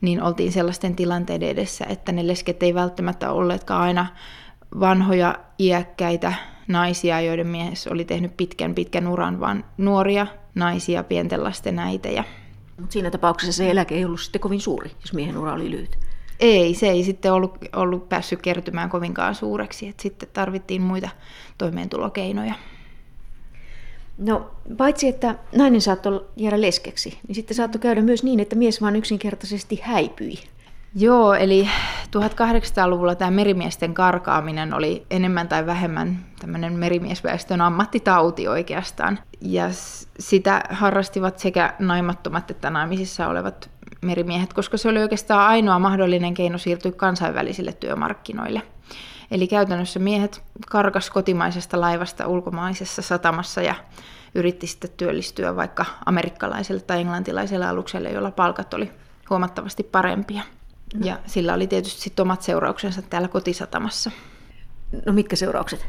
Speaker 2: niin oltiin sellaisten tilanteiden edessä, että ne lesket ei välttämättä olleetkaan aina vanhoja, iäkkäitä naisia, joiden mies oli tehnyt pitkän pitkän uran, vaan nuoria naisia, pienten lasten äitejä.
Speaker 3: Mutta siinä tapauksessa se eläke ei ollut sitten kovin suuri, jos miehen ura oli lyhyt.
Speaker 2: Ei, se ei sitten ollut, ollut päässyt kertymään kovinkaan suureksi, että sitten tarvittiin muita toimeentulokeinoja.
Speaker 3: No, paitsi että nainen saattoi jäädä leskeksi, niin sitten saattoi käydä myös niin, että mies vaan yksinkertaisesti häipyi.
Speaker 2: Joo, eli 1800-luvulla tämä merimiesten karkaaminen oli enemmän tai vähemmän tämmöinen merimiesväestön ammattitauti oikeastaan. Ja sitä harrastivat sekä naimattomat että naimisissa olevat merimiehet, koska se oli oikeastaan ainoa mahdollinen keino siirtyä kansainvälisille työmarkkinoille. Eli käytännössä miehet karkas kotimaisesta laivasta ulkomaisessa satamassa ja yritti sitten työllistyä vaikka amerikkalaiselle tai englantilaiselle alukselle, jolla palkat oli huomattavasti parempia. Ja sillä oli tietysti sitten omat seurauksensa täällä kotisatamassa.
Speaker 3: No mitkä seuraukset?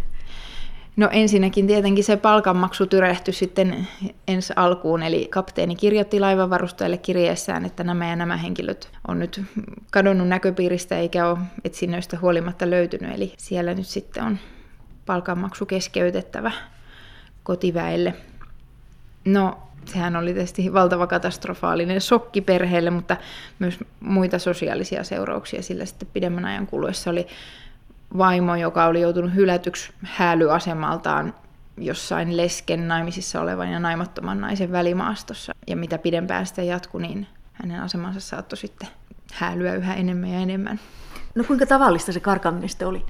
Speaker 2: No ensinnäkin tietenkin se palkanmaksu tyrehtyi sitten ensi alkuun, eli kapteeni kirjoitti laivanvarustajalle kirjeessään, että nämä ja nämä henkilöt on nyt kadonnut näköpiiristä eikä ole etsinnöistä huolimatta löytynyt, eli siellä nyt sitten on palkanmaksu keskeytettävä kotiväelle. No, sehän oli tietysti valtava katastrofaalinen shokki perheelle, mutta myös muita sosiaalisia seurauksia sillä sitten pidemmän ajan kuluessa oli vaimo, joka oli joutunut hylätyksi häälyasemaltaan jossain lesken naimisissa olevan ja naimattoman naisen välimaastossa. Ja mitä pidempään sitä jatkui, niin hänen asemansa saattoi sitten häälyä yhä enemmän ja enemmän.
Speaker 3: No kuinka tavallista se karkaaminen sitten oli?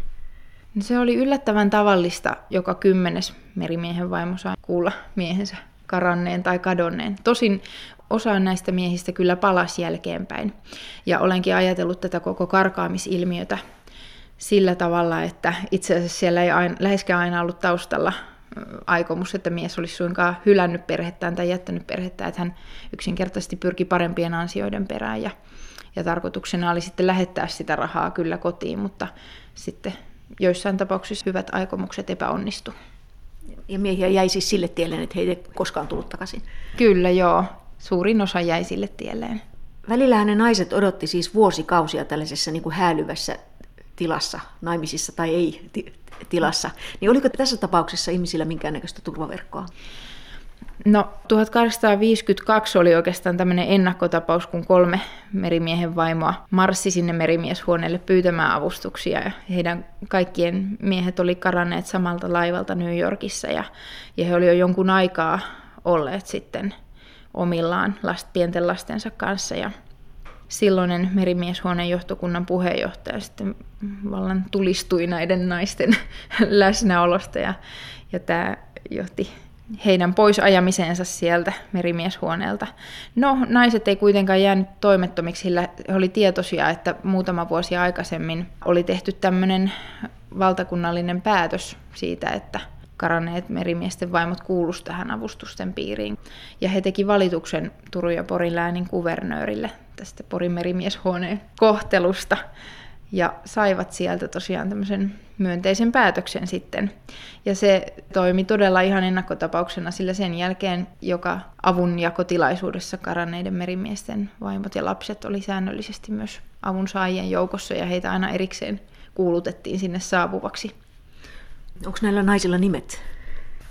Speaker 2: No se oli yllättävän tavallista. Joka kymmenes merimiehen vaimo sai kuulla miehensä karanneen tai kadonneen. Tosin osa näistä miehistä kyllä palasi jälkeenpäin. Ja olenkin ajatellut tätä koko karkaamisilmiötä sillä tavalla, että itse asiassa siellä ei aina, läheskään aina ollut taustalla aikomus, että mies olisi suinkaan hylännyt perhettään tai jättänyt perhettä, että hän yksinkertaisesti pyrki parempien ansioiden perään ja, ja tarkoituksena oli sitten lähettää sitä rahaa kyllä kotiin, mutta sitten joissain tapauksissa hyvät aikomukset epäonnistu.
Speaker 3: Ja miehiä jäi siis sille tielle, että heitä ei koskaan tullut takaisin?
Speaker 2: Kyllä joo, suurin osa jäi sille tielleen.
Speaker 3: Välillähän ne naiset odotti siis vuosikausia tällaisessa niin kuin häälyvässä tilassa, naimisissa tai ei tilassa. Niin oliko tässä tapauksessa ihmisillä minkäännäköistä turvaverkkoa?
Speaker 2: No 1852 oli oikeastaan tämmöinen ennakkotapaus, kun kolme merimiehen vaimoa marssi sinne merimieshuoneelle pyytämään avustuksia. Ja heidän kaikkien miehet oli karanneet samalta laivalta New Yorkissa ja, ja he oli jo jonkun aikaa olleet sitten omillaan last, pienten lastensa kanssa. Ja silloinen merimieshuoneen johtokunnan puheenjohtaja sitten vallan tulistui näiden naisten läsnäolosta ja, ja tämä johti heidän pois ajamiseensa sieltä merimieshuoneelta. No, naiset ei kuitenkaan jäänyt toimettomiksi, sillä he oli tietoisia, että muutama vuosi aikaisemmin oli tehty tämmöinen valtakunnallinen päätös siitä, että karanneet merimiesten vaimot kuuluisi tähän avustusten piiriin. Ja he teki valituksen Turun ja Porin läänin kuvernöörille tästä Porin merimieshuoneen kohtelusta ja saivat sieltä tosiaan tämmöisen myönteisen päätöksen sitten. Ja se toimi todella ihan ennakkotapauksena, sillä sen jälkeen joka avunjakotilaisuudessa karanneiden merimiesten vaimot ja lapset oli säännöllisesti myös avun saajien joukossa ja heitä aina erikseen kuulutettiin sinne saapuvaksi.
Speaker 3: Onko näillä naisilla nimet?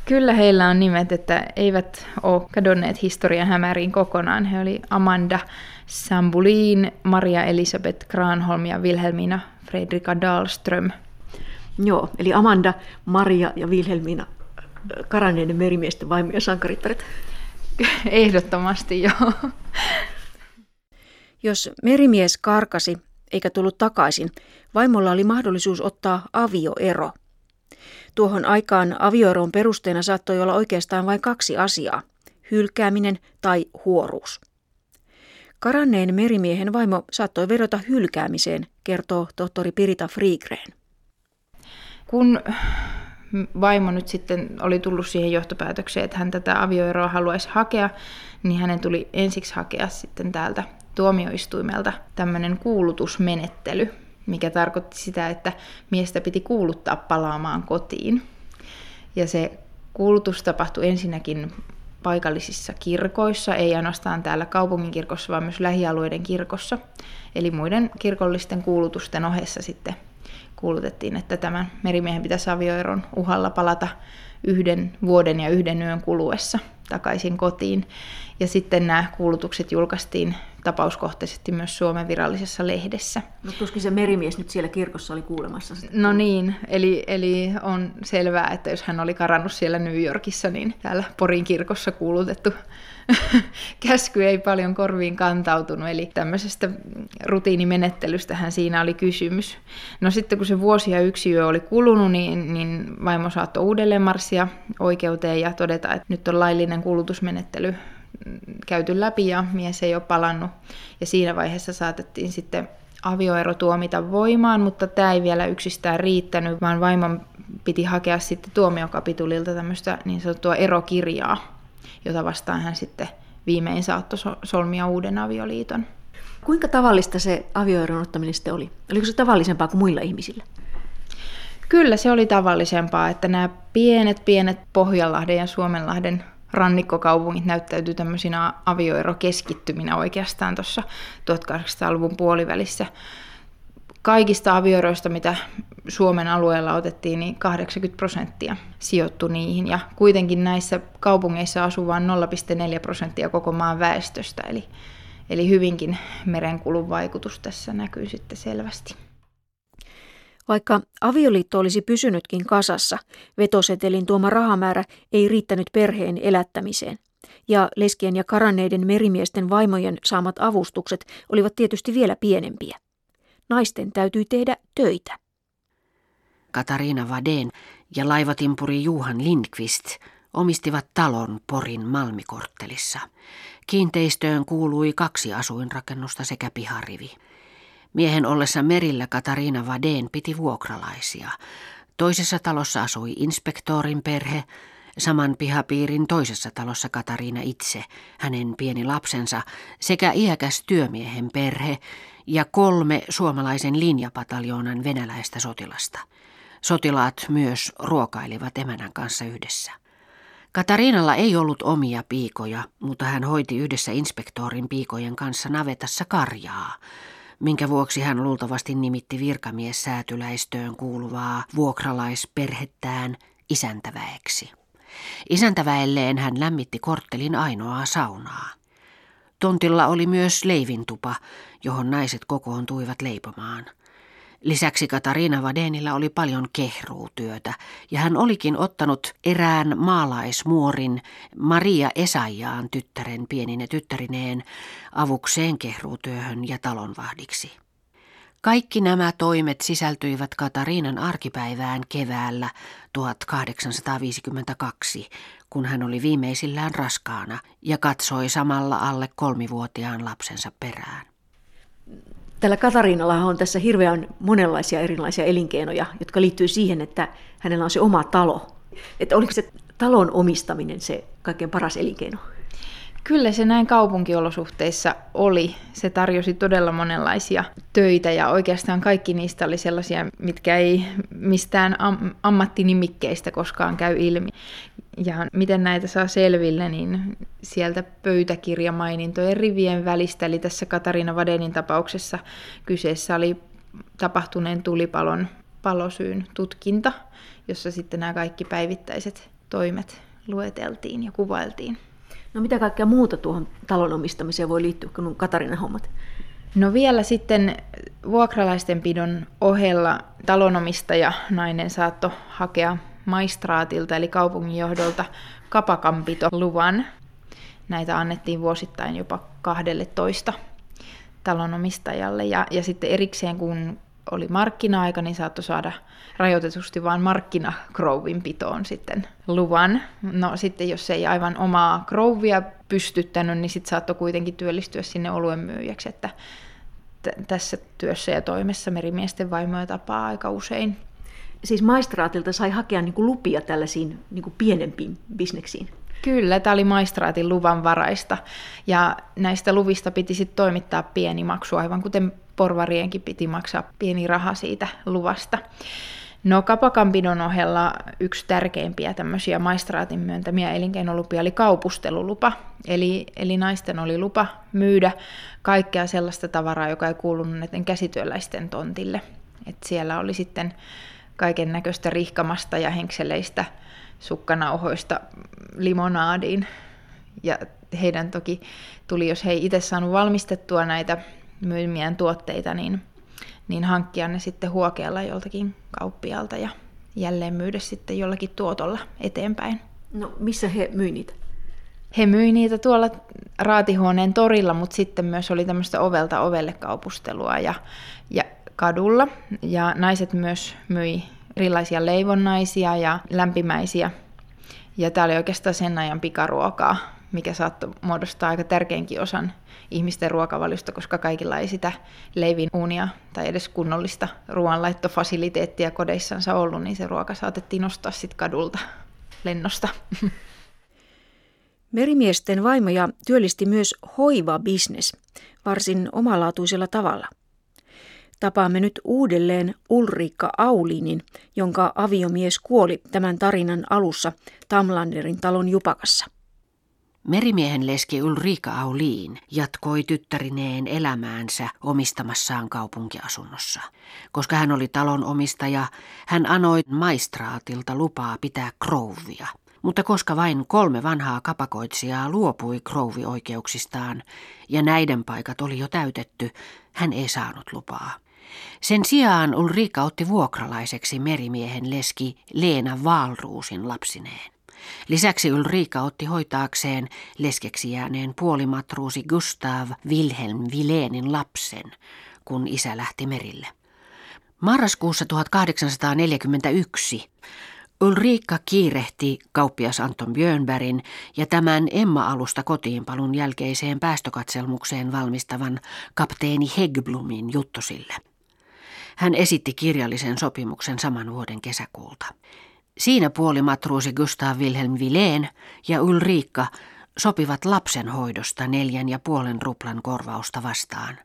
Speaker 2: Kyllä heillä on nimet, että eivät ole kadonneet historian hämäriin kokonaan. He oli Amanda Sambulin, Maria Elisabeth Granholm ja Wilhelmina Fredrika Dahlström.
Speaker 3: Joo, eli Amanda, Maria ja Wilhelmina karanneiden merimiesten vaimoja sankarittaret.
Speaker 2: Ehdottomasti joo.
Speaker 3: Jos merimies karkasi eikä tullut takaisin, vaimolla oli mahdollisuus ottaa avioero. Tuohon aikaan avioeron perusteena saattoi olla oikeastaan vain kaksi asiaa, hylkääminen tai huoruus. Karanneen merimiehen vaimo saattoi vedota hylkäämiseen, kertoo tohtori Pirita Friigren.
Speaker 2: Kun vaimo nyt sitten oli tullut siihen johtopäätökseen, että hän tätä avioeroa haluaisi hakea, niin hänen tuli ensiksi hakea sitten täältä tuomioistuimelta tämmöinen kuulutusmenettely, mikä tarkoitti sitä, että miestä piti kuuluttaa palaamaan kotiin. Ja se kuulutus tapahtui ensinnäkin paikallisissa kirkoissa, ei ainoastaan täällä kaupungin kirkossa, vaan myös lähialueiden kirkossa. Eli muiden kirkollisten kuulutusten ohessa sitten kuulutettiin, että tämän merimiehen pitäisi avioeron uhalla palata yhden vuoden ja yhden yön kuluessa takaisin kotiin. Ja sitten nämä kuulutukset julkaistiin tapauskohtaisesti myös Suomen virallisessa lehdessä.
Speaker 3: No tuskin se merimies nyt siellä kirkossa oli kuulemassa sitä.
Speaker 2: No niin, eli, eli on selvää, että jos hän oli karannut siellä New Yorkissa, niin täällä Porin kirkossa kuulutettu käsky ei paljon korviin kantautunut, eli tämmöisestä rutiinimenettelystähän siinä oli kysymys. No sitten kun se vuosi ja yksi yö oli kulunut, niin, niin vaimo saattoi uudelleen marssia oikeuteen ja todeta, että nyt on laillinen kuulutusmenettely käyty läpi ja mies ei ole palannut. Ja siinä vaiheessa saatettiin sitten avioero tuomita voimaan, mutta tämä ei vielä yksistään riittänyt, vaan vaimon piti hakea sitten tuomiokapitulilta tämmöistä niin sanottua erokirjaa, jota vastaan hän sitten viimein saattoi solmia uuden avioliiton.
Speaker 3: Kuinka tavallista se avioeron ottaminen sitten oli? Oliko se tavallisempaa kuin muilla ihmisillä?
Speaker 2: Kyllä se oli tavallisempaa, että nämä pienet, pienet Pohjanlahden ja Suomenlahden rannikkokaupungit näyttäytyi tämmöisinä avioerokeskittyminä oikeastaan tuossa 1800-luvun puolivälissä. Kaikista avioeroista, mitä Suomen alueella otettiin, niin 80 prosenttia sijoittu niihin. Ja kuitenkin näissä kaupungeissa asuu vain 0,4 prosenttia koko maan väestöstä, eli, eli hyvinkin merenkulun vaikutus tässä näkyy sitten selvästi.
Speaker 3: Vaikka avioliitto olisi pysynytkin kasassa, vetosetelin tuoma rahamäärä ei riittänyt perheen elättämiseen. Ja leskien ja karanneiden merimiesten vaimojen saamat avustukset olivat tietysti vielä pienempiä. Naisten täytyi tehdä töitä.
Speaker 1: Katariina Vaden ja laivatimpuri Juhan Lindqvist omistivat talon Porin Malmikorttelissa. Kiinteistöön kuului kaksi asuinrakennusta sekä piharivi. Miehen ollessa merillä Katariina Vadeen piti vuokralaisia. Toisessa talossa asui inspektorin perhe, saman pihapiirin toisessa talossa Katariina itse, hänen pieni lapsensa sekä iäkäs työmiehen perhe ja kolme suomalaisen linjapataljoonan venäläistä sotilasta. Sotilaat myös ruokailivat emänän kanssa yhdessä. Katariinalla ei ollut omia piikoja, mutta hän hoiti yhdessä inspektorin piikojen kanssa navetassa karjaa, minkä vuoksi hän luultavasti nimitti virkamiessäätyläistöön kuuluvaa vuokralaisperhettään isäntäväeksi. Isäntäväelleen hän lämmitti korttelin ainoaa saunaa. Tontilla oli myös leivintupa, johon naiset kokoontuivat leipomaan – Lisäksi Katariina Vadenilla oli paljon kehruutyötä ja hän olikin ottanut erään maalaismuorin Maria Esajaan tyttären pienine tyttärineen avukseen kehruutyöhön ja talonvahdiksi. Kaikki nämä toimet sisältyivät Katariinan arkipäivään keväällä 1852, kun hän oli viimeisillään raskaana ja katsoi samalla alle kolmivuotiaan lapsensa perään.
Speaker 3: Tällä Katariinalla on tässä hirveän monenlaisia erilaisia elinkeinoja, jotka liittyy siihen, että hänellä on se oma talo. Että oliko se talon omistaminen se kaikkein paras elinkeino?
Speaker 2: Kyllä se näin kaupunkiolosuhteissa oli. Se tarjosi todella monenlaisia töitä ja oikeastaan kaikki niistä oli sellaisia, mitkä ei mistään am- ammattinimikkeistä koskaan käy ilmi. Ja miten näitä saa selville, niin sieltä pöytäkirjamainintojen rivien välistä, eli tässä Katarina Vadenin tapauksessa kyseessä oli tapahtuneen tulipalon palosyyn tutkinta, jossa sitten nämä kaikki päivittäiset toimet lueteltiin ja kuvailtiin.
Speaker 3: No mitä kaikkea muuta tuohon talon omistamiseen voi liittyä kuin Katarina hommat?
Speaker 2: No vielä sitten vuokralaisten pidon ohella talonomistaja nainen saattoi hakea maistraatilta eli kaupunginjohdolta kapakanpitoluvan. Näitä annettiin vuosittain jopa 12 talonomistajalle ja, ja sitten erikseen kun oli markkina-aika, niin saattoi saada rajoitetusti vain markkinakrouvin pitoon sitten luvan. No sitten jos ei aivan omaa krouvia pystyttänyt, niin sitten saattoi kuitenkin työllistyä sinne oluen myyjäksi, että t- tässä työssä ja toimessa merimiesten vaimoja tapaa aika usein.
Speaker 3: Siis maistraatilta sai hakea niin kuin lupia tällaisiin niin kuin pienempiin bisneksiin?
Speaker 2: Kyllä, tämä oli maistraatin luvanvaraista ja näistä luvista piti sitten toimittaa pieni maksu, aivan kuten porvarienkin piti maksaa pieni raha siitä luvasta. No kapakanpidon ohella yksi tärkeimpiä tämmöisiä maistraatin myöntämiä elinkeinolupia oli kaupustelulupa. Eli, eli naisten oli lupa myydä kaikkea sellaista tavaraa, joka ei kuulunut näiden käsityöläisten tontille. Et siellä oli sitten kaiken näköistä rihkamasta ja henkseleistä sukkanauhoista limonaadiin. Ja heidän toki tuli, jos he ei itse saanut valmistettua näitä myymiään tuotteita, niin, niin hankkia ne sitten huokealla joltakin kauppialta ja jälleen myydä sitten jollakin tuotolla eteenpäin.
Speaker 3: No missä he myy niitä?
Speaker 2: He myi niitä tuolla raatihuoneen torilla, mutta sitten myös oli tämmöistä ovelta ovelle kaupustelua ja, ja kadulla. Ja naiset myös myi erilaisia leivonnaisia ja lämpimäisiä. Ja tämä oli oikeastaan sen ajan pikaruokaa, mikä saattoi muodostaa aika tärkeinkin osan ihmisten ruokavaliosta, koska kaikilla ei sitä leivin uunia tai edes kunnollista ruoanlaittofasiliteettia kodeissansa ollut, niin se ruoka saatettiin nostaa sitten kadulta lennosta.
Speaker 3: Merimiesten vaimoja työllisti myös hoiva-bisnes varsin omalaatuisella tavalla. Tapaamme nyt uudelleen Ulrikka Aulinin, jonka aviomies kuoli tämän tarinan alussa Tamlanderin talon Jupakassa.
Speaker 1: Merimiehen leski Ulrika Auliin jatkoi tyttärineen elämäänsä omistamassaan kaupunkiasunnossa. Koska hän oli talon omistaja, hän anoi maistraatilta lupaa pitää krouvia. Mutta koska vain kolme vanhaa kapakoitsijaa luopui krouvioikeuksistaan ja näiden paikat oli jo täytetty, hän ei saanut lupaa. Sen sijaan Ulrika otti vuokralaiseksi merimiehen leski Leena Vaalruusin lapsineen. Lisäksi Ulrika otti hoitaakseen leskeksi jääneen puolimatruusi Gustav Wilhelm Vilenin lapsen, kun isä lähti merille. Marraskuussa 1841 Ulriikka kiirehti kauppias Anton Björnbergin ja tämän Emma-alusta kotiinpalun jälkeiseen päästökatselmukseen valmistavan kapteeni Hegblumin juttosille. Hän esitti kirjallisen sopimuksen saman vuoden kesäkuulta. Siinä puolimatruusi Gustav Wilhelm Villeen ja Ulriikka sopivat lapsenhoidosta neljän ja puolen ruplan korvausta vastaan.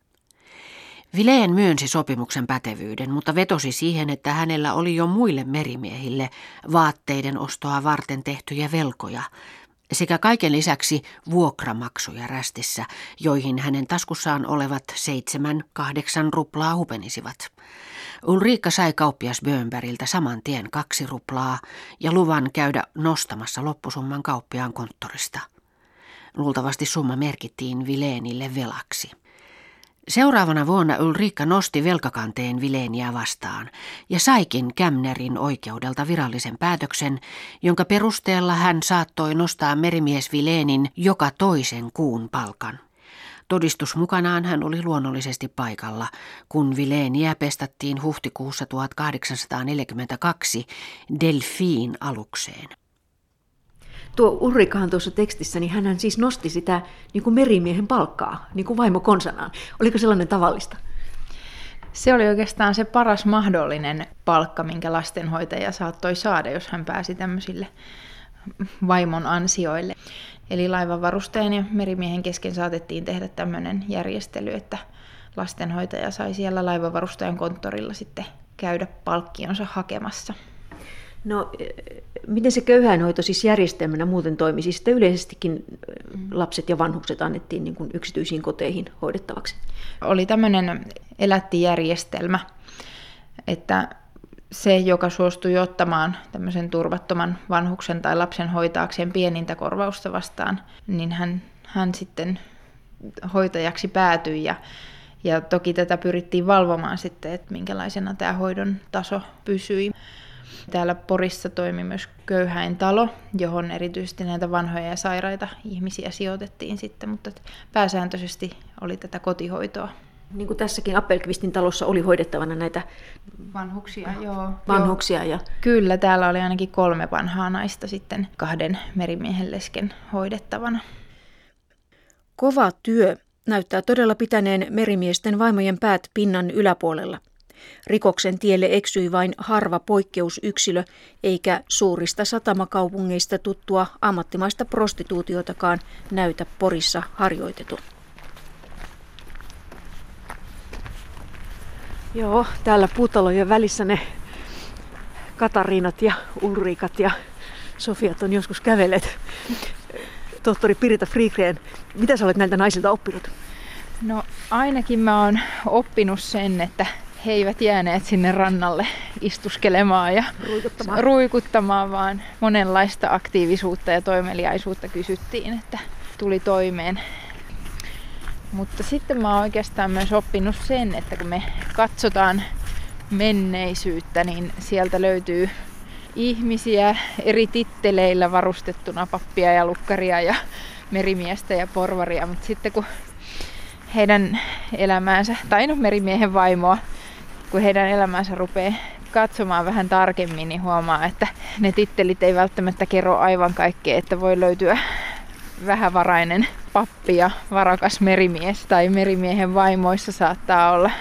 Speaker 1: Vileen myönsi sopimuksen pätevyyden, mutta vetosi siihen, että hänellä oli jo muille merimiehille vaatteiden ostoa varten tehtyjä velkoja, sekä kaiken lisäksi vuokramaksuja rästissä, joihin hänen taskussaan olevat seitsemän, kahdeksan ruplaa hupenisivat. Ulriikka sai kauppias Bönbergiltä saman tien kaksi ruplaa ja luvan käydä nostamassa loppusumman kauppiaan konttorista. Luultavasti summa merkittiin Vileenille velaksi. Seuraavana vuonna Ulriikka nosti velkakanteen Vileeniä vastaan ja saikin Kämnerin oikeudelta virallisen päätöksen, jonka perusteella hän saattoi nostaa merimies Vileenin joka toisen kuun palkan. Todistus mukanaan hän oli luonnollisesti paikalla, kun Vileeniä pestattiin huhtikuussa 1842 Delfiin alukseen.
Speaker 3: Tuo Ulrikahan tuossa tekstissä, niin hän siis nosti sitä niin kuin merimiehen palkkaa, niin kuin vaimo konsanaan. Oliko sellainen tavallista?
Speaker 2: Se oli oikeastaan se paras mahdollinen palkka, minkä lastenhoitaja saattoi saada, jos hän pääsi tämmöisille vaimon ansioille. Eli laivanvarustajan ja merimiehen kesken saatettiin tehdä tämmöinen järjestely, että lastenhoitaja sai siellä laivanvarustajan konttorilla sitten käydä palkkionsa hakemassa.
Speaker 3: No, e, miten se köyhäinhoito siis järjestelmänä muuten toimi? Siis että yleisestikin lapset ja vanhukset annettiin niin kuin yksityisiin koteihin hoidettavaksi?
Speaker 2: Oli tämmöinen elättijärjestelmä, että se, joka suostui ottamaan tämmöisen turvattoman vanhuksen tai lapsen hoitaakseen pienintä korvausta vastaan, niin hän, hän sitten hoitajaksi päätyi ja, ja toki tätä pyrittiin valvomaan sitten, että minkälaisena tämä hoidon taso pysyi. Täällä Porissa toimi myös köyhäintalo, johon erityisesti näitä vanhoja ja sairaita ihmisiä sijoitettiin sitten, mutta pääsääntöisesti oli tätä kotihoitoa.
Speaker 3: Niin kuin tässäkin Appelqvistin talossa oli hoidettavana näitä
Speaker 2: vanhuksia, joo.
Speaker 3: vanhuksia ja...
Speaker 2: Kyllä, täällä oli ainakin kolme vanhaa naista sitten kahden merimiehen lesken hoidettavana.
Speaker 3: Kova työ näyttää todella pitäneen merimiesten vaimojen päät pinnan yläpuolella. Rikoksen tielle eksyi vain harva poikkeusyksilö, eikä suurista satamakaupungeista tuttua ammattimaista prostituutiotakaan näytä Porissa harjoitetun. Joo, täällä puutalojen välissä ne Katariinat ja Ulrikat ja Sofiat on joskus kävelleet. Tohtori Pirita Frigreen, mitä sä olet näiltä naisilta oppinut?
Speaker 2: No ainakin mä oon oppinut sen, että he eivät jääneet sinne rannalle istuskelemaan ja
Speaker 3: ruikuttamaan,
Speaker 2: ruikuttamaan vaan monenlaista aktiivisuutta ja toimeliaisuutta kysyttiin, että tuli toimeen. Mutta sitten mä oon oikeastaan myös oppinut sen, että kun me katsotaan menneisyyttä, niin sieltä löytyy ihmisiä eri titteleillä varustettuna pappia ja lukkaria ja merimiestä ja porvaria, mutta sitten kun heidän elämäänsä, tai no merimiehen vaimoa, kun heidän elämänsä rupeaa katsomaan vähän tarkemmin, niin huomaa, että ne tittelit ei välttämättä kerro aivan kaikkea, että voi löytyä vähävarainen pappi ja varakas merimies tai merimiehen vaimoissa saattaa olla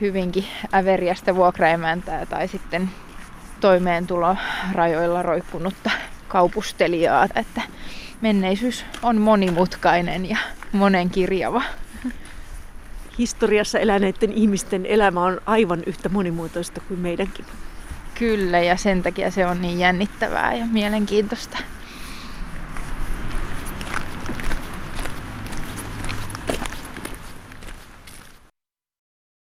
Speaker 2: hyvinkin äveriästä vuokraemäntää tai sitten toimeentulorajoilla roikkunutta kaupustelijaa, että menneisyys on monimutkainen ja monenkirjava
Speaker 3: historiassa eläneiden ihmisten elämä on aivan yhtä monimuotoista kuin meidänkin.
Speaker 2: Kyllä, ja sen takia se on niin jännittävää ja mielenkiintoista.